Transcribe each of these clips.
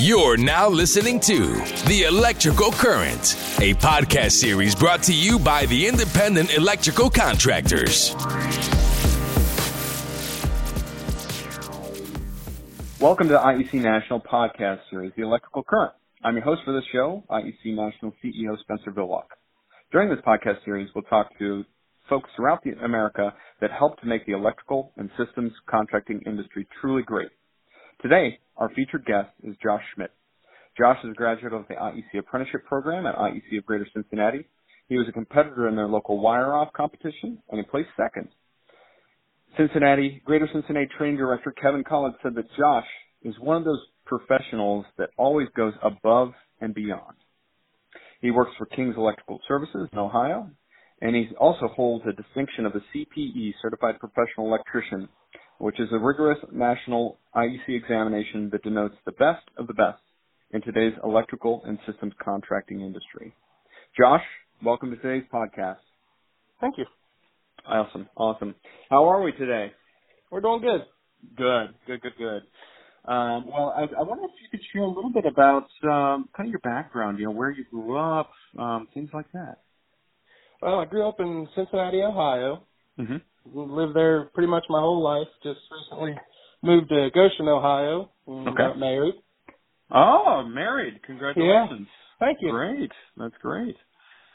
You're now listening to The Electrical Current, a podcast series brought to you by the Independent Electrical Contractors. Welcome to the IEC National podcast series, The Electrical Current. I'm your host for this show, IEC National CEO Spencer Villock. During this podcast series, we'll talk to folks throughout the America that help to make the electrical and systems contracting industry truly great. Today, our featured guest is Josh Schmidt. Josh is a graduate of the IEC Apprenticeship Program at IEC of Greater Cincinnati. He was a competitor in their local wire-off competition, and he placed second. Cincinnati, Greater Cincinnati Training Director Kevin Collins said that Josh is one of those professionals that always goes above and beyond. He works for King's Electrical Services in Ohio, and he also holds a distinction of a CPE, Certified Professional Electrician, which is a rigorous national IEC examination that denotes the best of the best in today's electrical and systems contracting industry. Josh, welcome to today's podcast. Thank you. Awesome, awesome. How are we today? We're doing good. Good, good, good, good. Um, well, I, I wonder if you could share a little bit about um, kind of your background, you know, where you grew up, um, things like that. Well, I grew up in Cincinnati, Ohio. Mm-hmm. Lived there pretty much my whole life. Just recently moved to Goshen, Ohio, and Okay. got married. Oh, married. Congratulations. Yeah. Thank you. Great. That's great.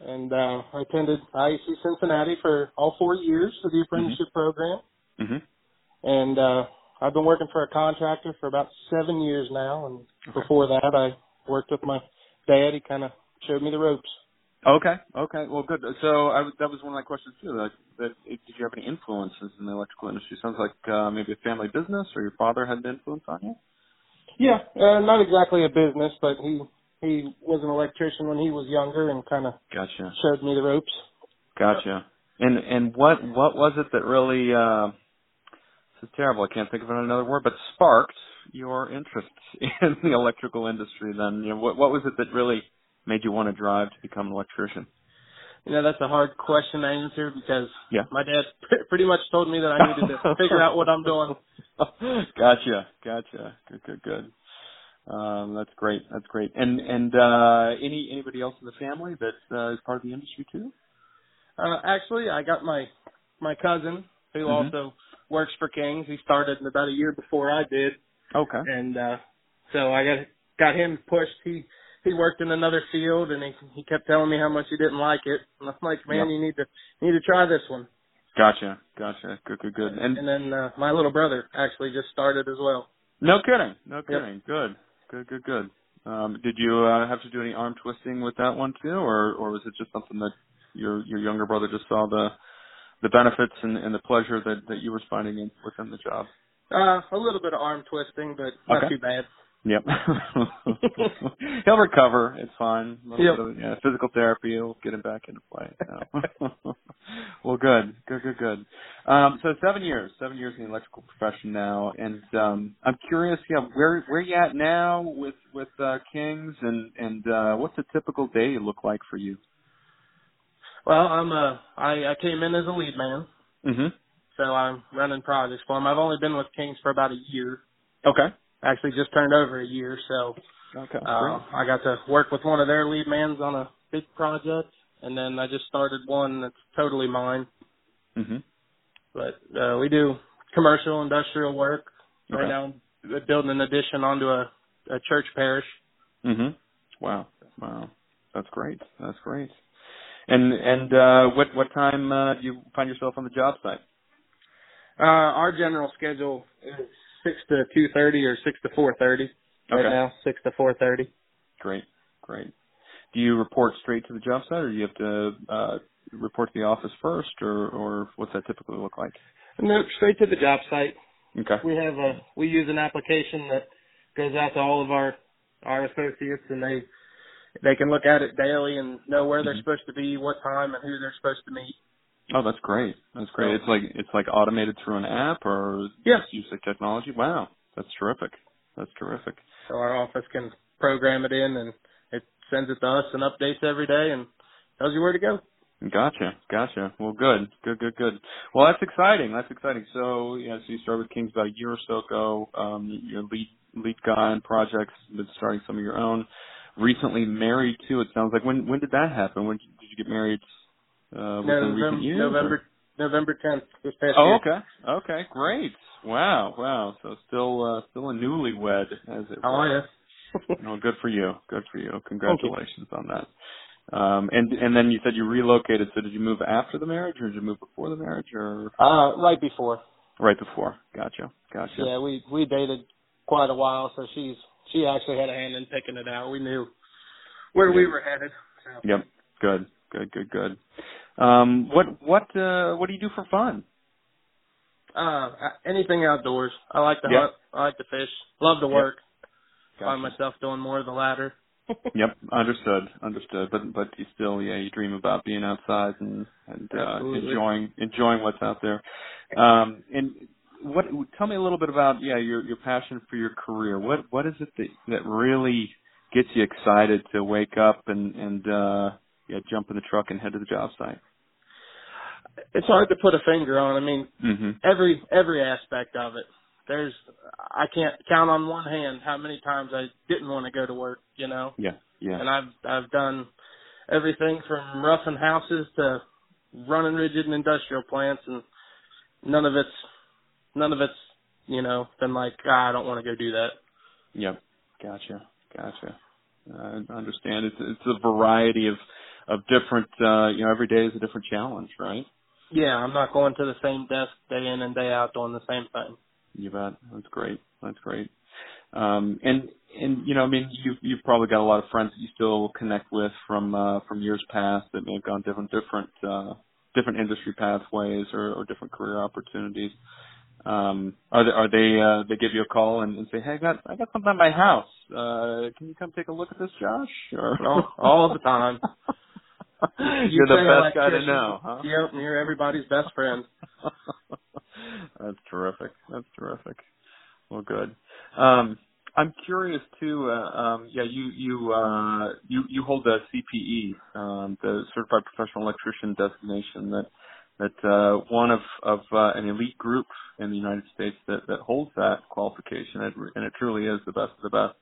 And uh, I attended IEC Cincinnati for all four years of the apprenticeship program. Mm-hmm. And uh, I've been working for a contractor for about seven years now. And before that, I worked with my dad. He kind of showed me the ropes. Okay. Okay. Well, good. So I was, that was one of my questions too. Like, that, did you have any influences in the electrical industry? Sounds like uh, maybe a family business, or your father had an influence on you. Yeah, uh, not exactly a business, but he he was an electrician when he was younger and kind of Gotcha. showed me the ropes. Gotcha. And and what what was it that really uh this is terrible, I can't think of another word, but sparked your interest in the electrical industry then? You know, what what was it that really made you want to drive to become an electrician? You know, that's a hard question to answer because Yeah. my dad pretty much told me that I needed to figure out what I'm doing. gotcha, gotcha. Good, good, good. Um, that's great. That's great. And and uh any anybody else in the family that uh, is part of the industry too? Uh, actually, I got my my cousin who Mhm. also works for Kings. He started about a year before I did, Okay. and uh, so I got got him pushed. He he worked in another field, and he he kept telling me how much he didn't like it. And I'm like, man, Yeah. you need to you need to try this one. Gotcha, gotcha. Good, good, good. And And then uh, my little brother actually just started as well. no kidding, no kidding. Good, good, good, good. Um, did you uh, have to do any arm twisting with that one too, or or was it just something that your your younger brother just saw the the benefits and, and the pleasure that that you were finding in, within the job? Uh, a little bit of arm twisting, but not Okay. too bad. Yep. He'll recover. It's fine. A little Yep. bit of, yeah, physical therapy will get him back into play. So. well, good, good, good, good. Um, so seven years, seven years in the electrical profession now, and um, I'm curious, yeah, where where you at now with with uh, Kings, and and uh, what's a typical day look like for you? Well, I'm uh, I, I came in as a lead man, Mm-hmm. so I'm running projects for him. I've only been with Kings for about a year. Okay. Actually, just turned over a year, so Okay. uh, I got to work with one of their lead mans on a big project, and then I just started one that's totally mine. Mm-hmm. But uh, we do commercial, industrial work. Right now, I'm building an addition onto a, a church parish. Mm-hmm. Wow. Wow. That's great. That's great. And and uh, what what time uh, do you find yourself on the job site? Uh, our general schedule is six to two thirty or six to four thirty. Right Okay. now, six to four thirty. Great, great. Do you report straight to the job site, or do you have to uh, report to the office first, or or what's that typically look like? No, straight to the job site. Okay. We have a we use an application that goes out to all of our our associates, and they they can look at it daily and know where they're Mhm. supposed to be, what time, and who they're supposed to meet. Oh, that's great. That's great. It's like it's like automated through an app, or just use the technology. Wow, that's terrific. That's terrific. So our office can program it in, and it sends it to us and updates every day, and tells you where to go. Gotcha, gotcha. Well, good, good, good, good. Well, that's exciting. That's exciting. So, yeah, so you started with Kings about a year or so ago. Um, you're lead lead guy on projects, been starting some of your own. Recently married too. It sounds like when when did that happen? When did you get married? Uh, within November, recent years, November? November tenth this past Oh, year. okay, okay, great. Wow, wow. So still uh, still a newlywed, as it Oh were. yeah. No, good for you. Good for you. Congratulations on that. Um, and and then you said you relocated. So did you move after the marriage, or did you move before the marriage, or uh, right before. right before? Gotcha. Gotcha. Yeah, we we dated quite a while, so she's she actually had a hand in picking it out. We knew where we were headed. So. Yep. Good. Good. Good. Good. Um, what what uh, what do you do for fun? Uh, anything outdoors. I like to Yeah. hunt. I like to fish. Love to Yep. work. Gotcha. Find myself doing more of the latter. Yep, understood, understood. But but you still, yeah, you dream about being outside and and uh, enjoying enjoying what's out there. Um, and what? Tell me a little bit about yeah your your passion for your career. What what is it that that really gets you excited to wake up and and uh, yeah jump in the truck and head to the job site? It's hard to put a finger on. I mean, hmm every every aspect of it. There's I can't count on one hand how many times I didn't want to go to work, you know. Yeah, yeah, And I've I've done everything from roughing houses to running rigid and industrial plants and none of it's none of it's, you know, been like, ah, I don't want to go do that. yep. Gotcha, gotcha. I understand. It's it's a variety of of different. Uh, you know, every day is a different challenge, right? Yeah, I'm not going to the same desk day in and day out doing the same thing. You bet. That's great. That's great. Um, and and you know, I mean, you've you've probably got a lot of friends that you still connect with from uh, from years past that may have gone different different uh, different industry pathways or, or different career opportunities. Um, are they are they uh, they give you a call and, and say, hey, I got I got something at my house. Uh, can you come take a look at this, Josh? Or All- all the time. You're the best guy to know, huh? Yep, you're everybody's best friend. That's terrific. That's terrific. Well, good. Um, I'm curious too. Uh, um, yeah, you you uh, you you hold the CPE, um, the Certified Professional Electrician designation that that uh, one of of uh, an elite group in the United States that that holds that qualification, and it, and it truly is the best of the best.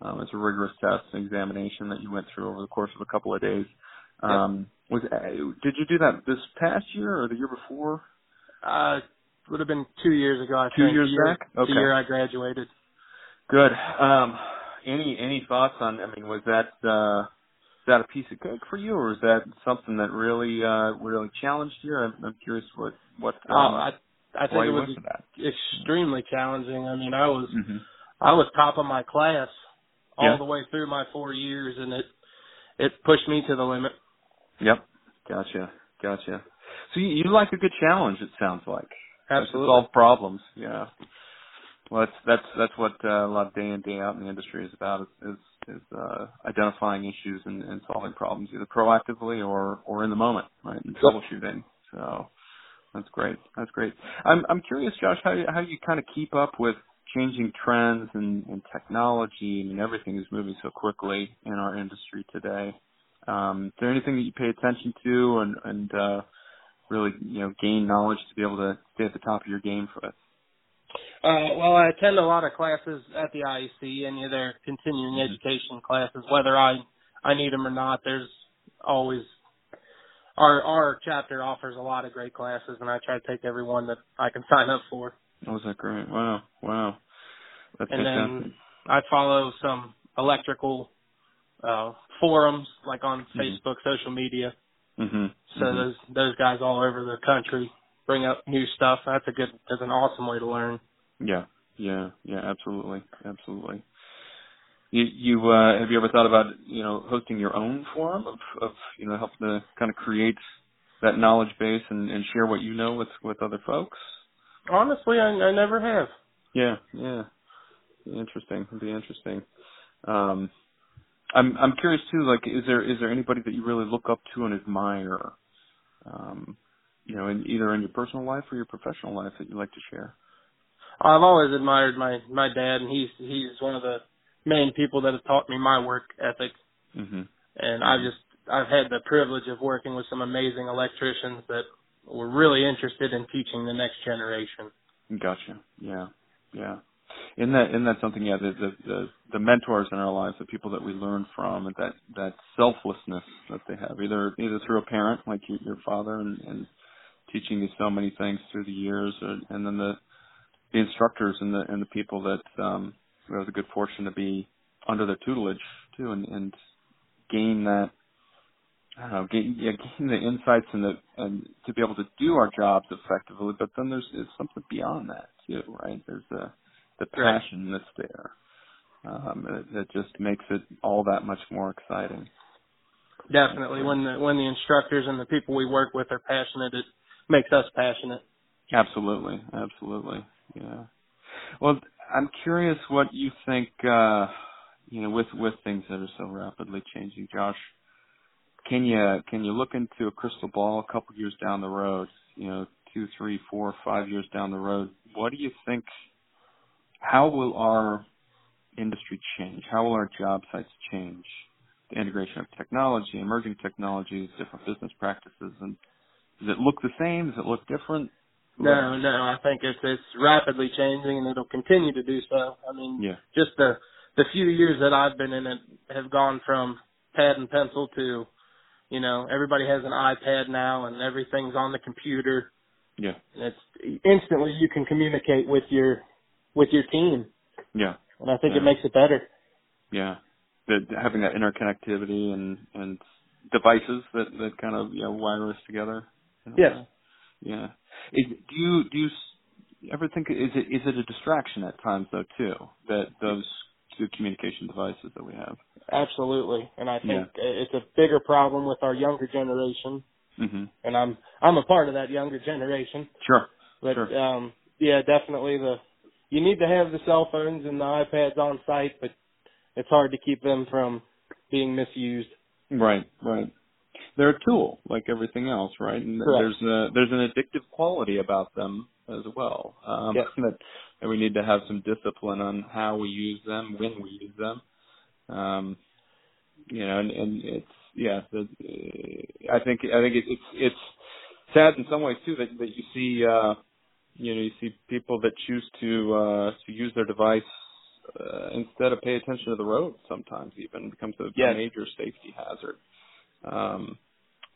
Um, it's a rigorous test and examination that you went through over the course of a couple of days. Um, was uh, did you do that this past year or the year before? Uh, would have been two years ago. I Two think. years the year, back? Okay. The year I graduated. Good. Um, any any thoughts on? I mean, was that uh, is that a piece of cake for you, or is that something that really uh, really challenged you? I'm, I'm curious what what. Uh, Um, I I think it was went for that. extremely challenging. I mean, I was Mm-hmm. I was top of my class all Yeah. the way through my four years, and it it pushed me to the limit. Yep. Gotcha. Gotcha. So you, you like a good challenge. It sounds like. Absolutely. solve problems. Yeah. Well, that's that's that's what uh, a lot of day in day out in the industry is about is is, is uh, identifying issues and, and solving problems either proactively or or in the moment, right? And troubleshooting. So that's great. That's great. I'm I'm curious, Josh, how you, how you kind of keep up with changing trends and, and technology. I mean, everything is moving so quickly in our industry today. Um, is there anything that you pay attention to and and uh, really you know gain knowledge to be able to stay at the top of your game for us? Uh, well, I attend a lot of classes at the IEC, any of their continuing Mhm. education classes, whether I I need them or not. There's always our our chapter offers a lot of great classes, and I try to take every one that I can sign up for. Oh, was that great? Wow, wow, that's And fantastic. then I follow some electrical uh forums like on Mhm. Facebook, social media. hmm So those those guys all over the country bring up new stuff. That's a good that's an awesome way to learn. yeah, yeah, yeah, absolutely, absolutely. You, you uh, have you ever thought about you know hosting your own forum of, of you know helping to kind of create that knowledge base and, and share what you know with with other folks? Honestly, I, I never have. Yeah, yeah. Interesting. It'd be interesting. Um, I'm I'm curious too. Like, is there is there anybody that you really look up to and admire? Um, you know, in either in your personal life or your professional life that you like to share. I've always admired my my dad, and he's he's one of the main people that have taught me my work ethic. hmm And I've just I've had the privilege of working with some amazing electricians that were really interested in teaching the next generation. Gotcha. Yeah, yeah. Isn't that isn't that something? Yeah, the, the the the mentors in our lives, the people that we learn from, that that selflessness that they have, either either through a parent like your, your father, and, and teaching you so many things through the years, or, and then the the instructors and the and the people that um, we have the good fortune to be under their tutelage too, and, and gain that I don't know, gain, yeah, the insights and the and to be able to do our jobs effectively. But then there's, there's something beyond that too, right? There's the the passion that's there. Um, it, it just makes it all that much more exciting. Definitely, when the when the instructors and the people we work with are passionate, it makes us passionate. Absolutely, absolutely, yeah. Well, I'm curious what you think. uh You know, with with things that are so rapidly changing, Josh can you can you look into a crystal ball a couple years down the road? You know, two, three, four, five years down the road. What do you think? How will our industry change? How will our job sites change? The integration of technology, emerging technologies, different business practices, and does it look the same? Does it look different? No, no. I think it's it's rapidly changing, and it'll continue to do so. I mean, yeah. just the the few years that I've been in it have gone from pad and pencil to you know, everybody has an iPad now and everything's on the computer. Yeah. And it's instantly you can communicate with your with your team. Yeah. And I think yeah. it makes it better. Yeah. The, having that interconnectivity and and devices that that kind of you know wire us together. Yes. Yeah. Is, do you do you ever think is it is it a distraction at times though too that those two communication devices that we have? Absolutely, and I think yeah. it's a bigger problem with our younger generation. Mm-hmm. And I'm I'm a part of that younger generation. Sure. But sure. um yeah, definitely the you need to have the cell phones and the iPads on site, but it's hard to keep them from being misused. Right, right. They're a tool, like everything else, right? And Correct. there's a there's an addictive quality about them as well. Um, yes. that, that we need to have some discipline on how we use them, when we use them. Um, you know, and, and it's yeah. The, I think I think it, it's it's sad in some ways too that that you see uh, you know you see people that choose to uh, to use their device uh, instead of pay attention to the road. Sometimes even becomes a, yes. major safety hazard. Um,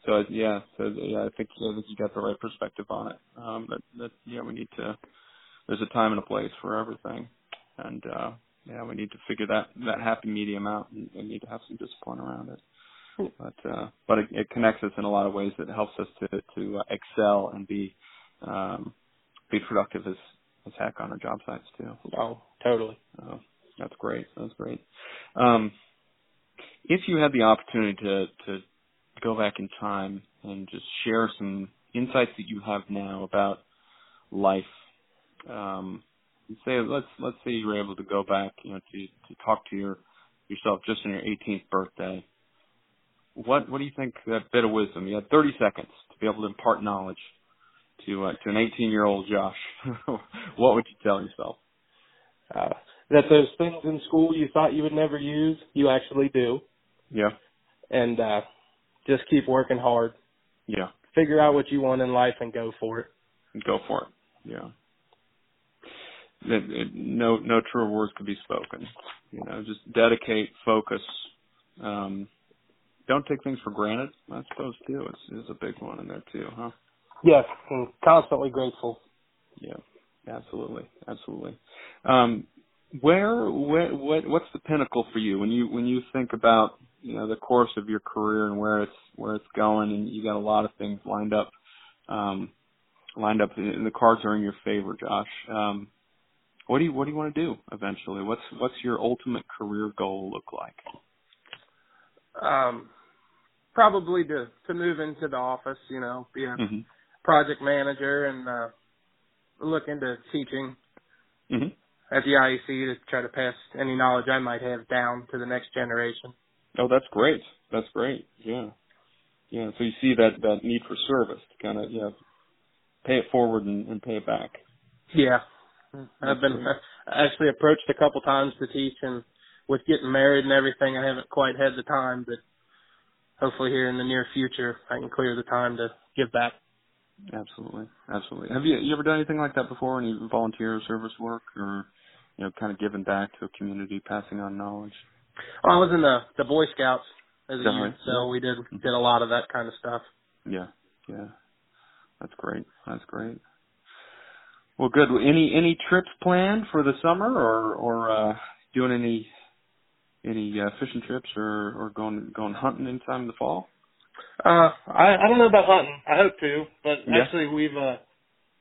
so yeah, so yeah, I think I think you got the right perspective on it. Um, that that yeah, we need to. There's a time and a place for everything, and uh, yeah, we need to figure that that happy medium out, and we need to have some discipline around it. Hmm. But uh, but it, it connects us in a lot of ways that helps us to to uh, excel and be um, be productive as as heck on our job sites too. Oh, totally. Oh, that's great. That's great. Um, if you had the opportunity to to go back in time and just share some insights that you have now about life, um, say let's let's say you were able to go back, you know, to to talk to your yourself just on your 18th birthday. What what do you think that bit of wisdom? You had 30 seconds to be able to impart knowledge to uh, to an 18 year old Josh. what would you tell yourself? Uh, that those things in school you thought you would never use, you actually do. Yeah. And uh just keep working hard. Yeah. Figure out what you want in life and go for it. Go for it. Yeah that no no truer words could be spoken. You know, just dedicate, focus. Um, don't take things for granted. I suppose too is is a big one in there too, huh? Yes, and constantly grateful. Yeah, absolutely, absolutely. Um, where, where, what, what's the pinnacle for you when you when you think about you know the course of your career and where it's where it's going, and you got a lot of things lined up, um, lined up, and the cards are in your favor, Josh. Um, what do you what do you want to do eventually? What's what's your ultimate career goal look like? Um, probably to to move into the office, you know, be a mm-hmm. Project manager and uh, look into teaching mm-hmm. at the IEC to try to pass any knowledge I might have down to the next generation. Oh, that's great. That's great. Yeah, yeah. So you see that that need for service to kind of know pay it forward and, and pay it back. Yeah, I've been actually approached a couple times to teach, and with getting married and everything, I haven't quite had the time. But hopefully, here in the near future, I can clear the time to give back. Absolutely, absolutely. Have you you ever done anything like that before? Any volunteer service work or you know, kind of giving back to a community, passing on knowledge? Well, I was in the the Boy Scouts as a youth, right. so we did did a lot of that kind of stuff. Yeah, yeah, that's great. That's great. Well, good. Any any trips planned for the summer, or or uh, doing any any uh, fishing trips, or or going going hunting in time in the fall? Uh, I I don't know about hunting. I hope to, but Yeah. actually we've uh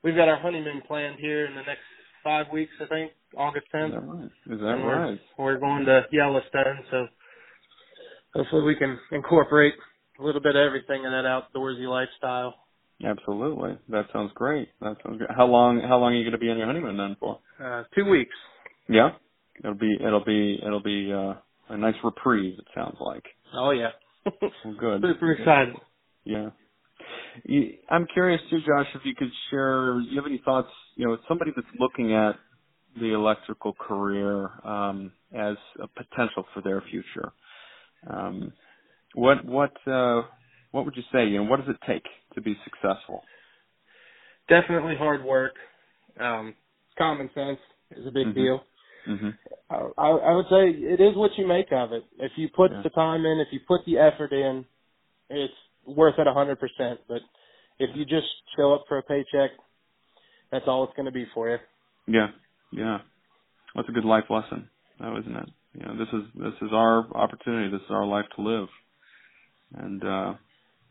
we've got our honeymoon planned here in the next five weeks. I think August 10th. Is 10th. that right? Is that And we're- right? We're going to Yellowstone, so hopefully we can incorporate a little bit of everything in that outdoorsy lifestyle. Absolutely. That sounds great. That sounds great. How long how long are you going to be on your honeymoon then for? Uh, two weeks. Yeah. It'll be it'll be it'll be uh, a nice reprieve. It sounds like. Oh yeah. Good. Super excited. Yeah. I'm curious too, Josh, if you could share. You have any thoughts? You know, somebody that's looking at the electrical career um, as a potential for their future. Um, what what uh, what would you say? You know, what does it take to be successful? Definitely hard work. Um, common sense is a big Mhm. deal. Hmm I, I I would say it is what you make of it. If you put Yeah. the time in, if you put the effort in, it's worth it a hundred percent. But if you just show up for a paycheck, that's all it's going to be for you. Yeah, yeah. That's a good life lesson, though, isn't it? You know, this is this is our opportunity. This is our life to live, and uh,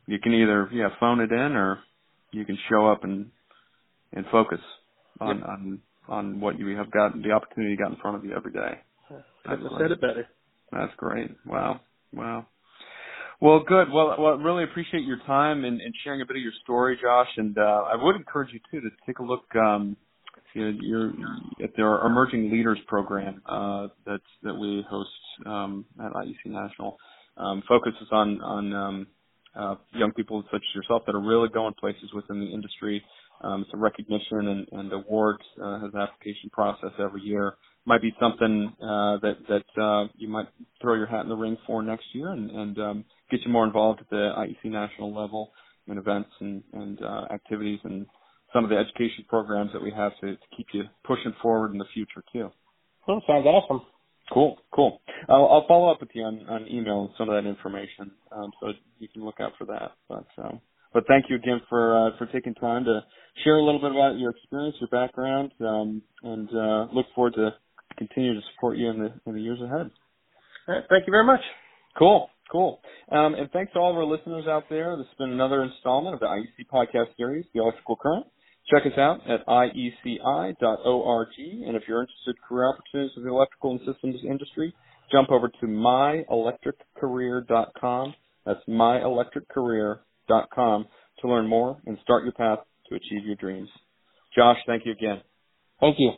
you can either yeah phone it in or you can show up and and focus on Yep. on on what you have got the opportunity you got in front of you every day. Couldn't have said it better. That's great. Wow. Wow. Well, good. Well, well, really appreciate your time and, and sharing a bit of your story, Josh. And uh, I would encourage you too to take a look. Um, you know, your at their emerging leaders program uh, that's that we host um, at IEC National um, focuses on on um, uh, young people such as yourself that are really going places within the industry. Um, a recognition and, and awards uh, has an application process every year might be something uh, that that uh, you might throw your hat in the ring for next year and, and um, get you more involved at the IEC national level in events and, and uh, activities and some of the education programs that we have to, to keep you pushing forward in the future too. Well, sounds awesome. Cool, cool. I'll, I'll follow up with you on, on email and some of that information, um, so you can look out for that. But um, but thank you again for uh, for taking time to share a little bit about your experience, your background, um, and uh, look forward to continue to support you in the in the years ahead. All right, thank you very much. Cool, cool. Um, and thanks to all of our listeners out there. This has been another installment of the IEC podcast series, The Electrical Current. Check us out at ieci.org. And if you're interested in career opportunities in the electrical and systems industry, jump over to myelectriccareer.com. That's myelectriccareer.com to learn more and start your path to achieve your dreams. Josh, thank you again. Thank you.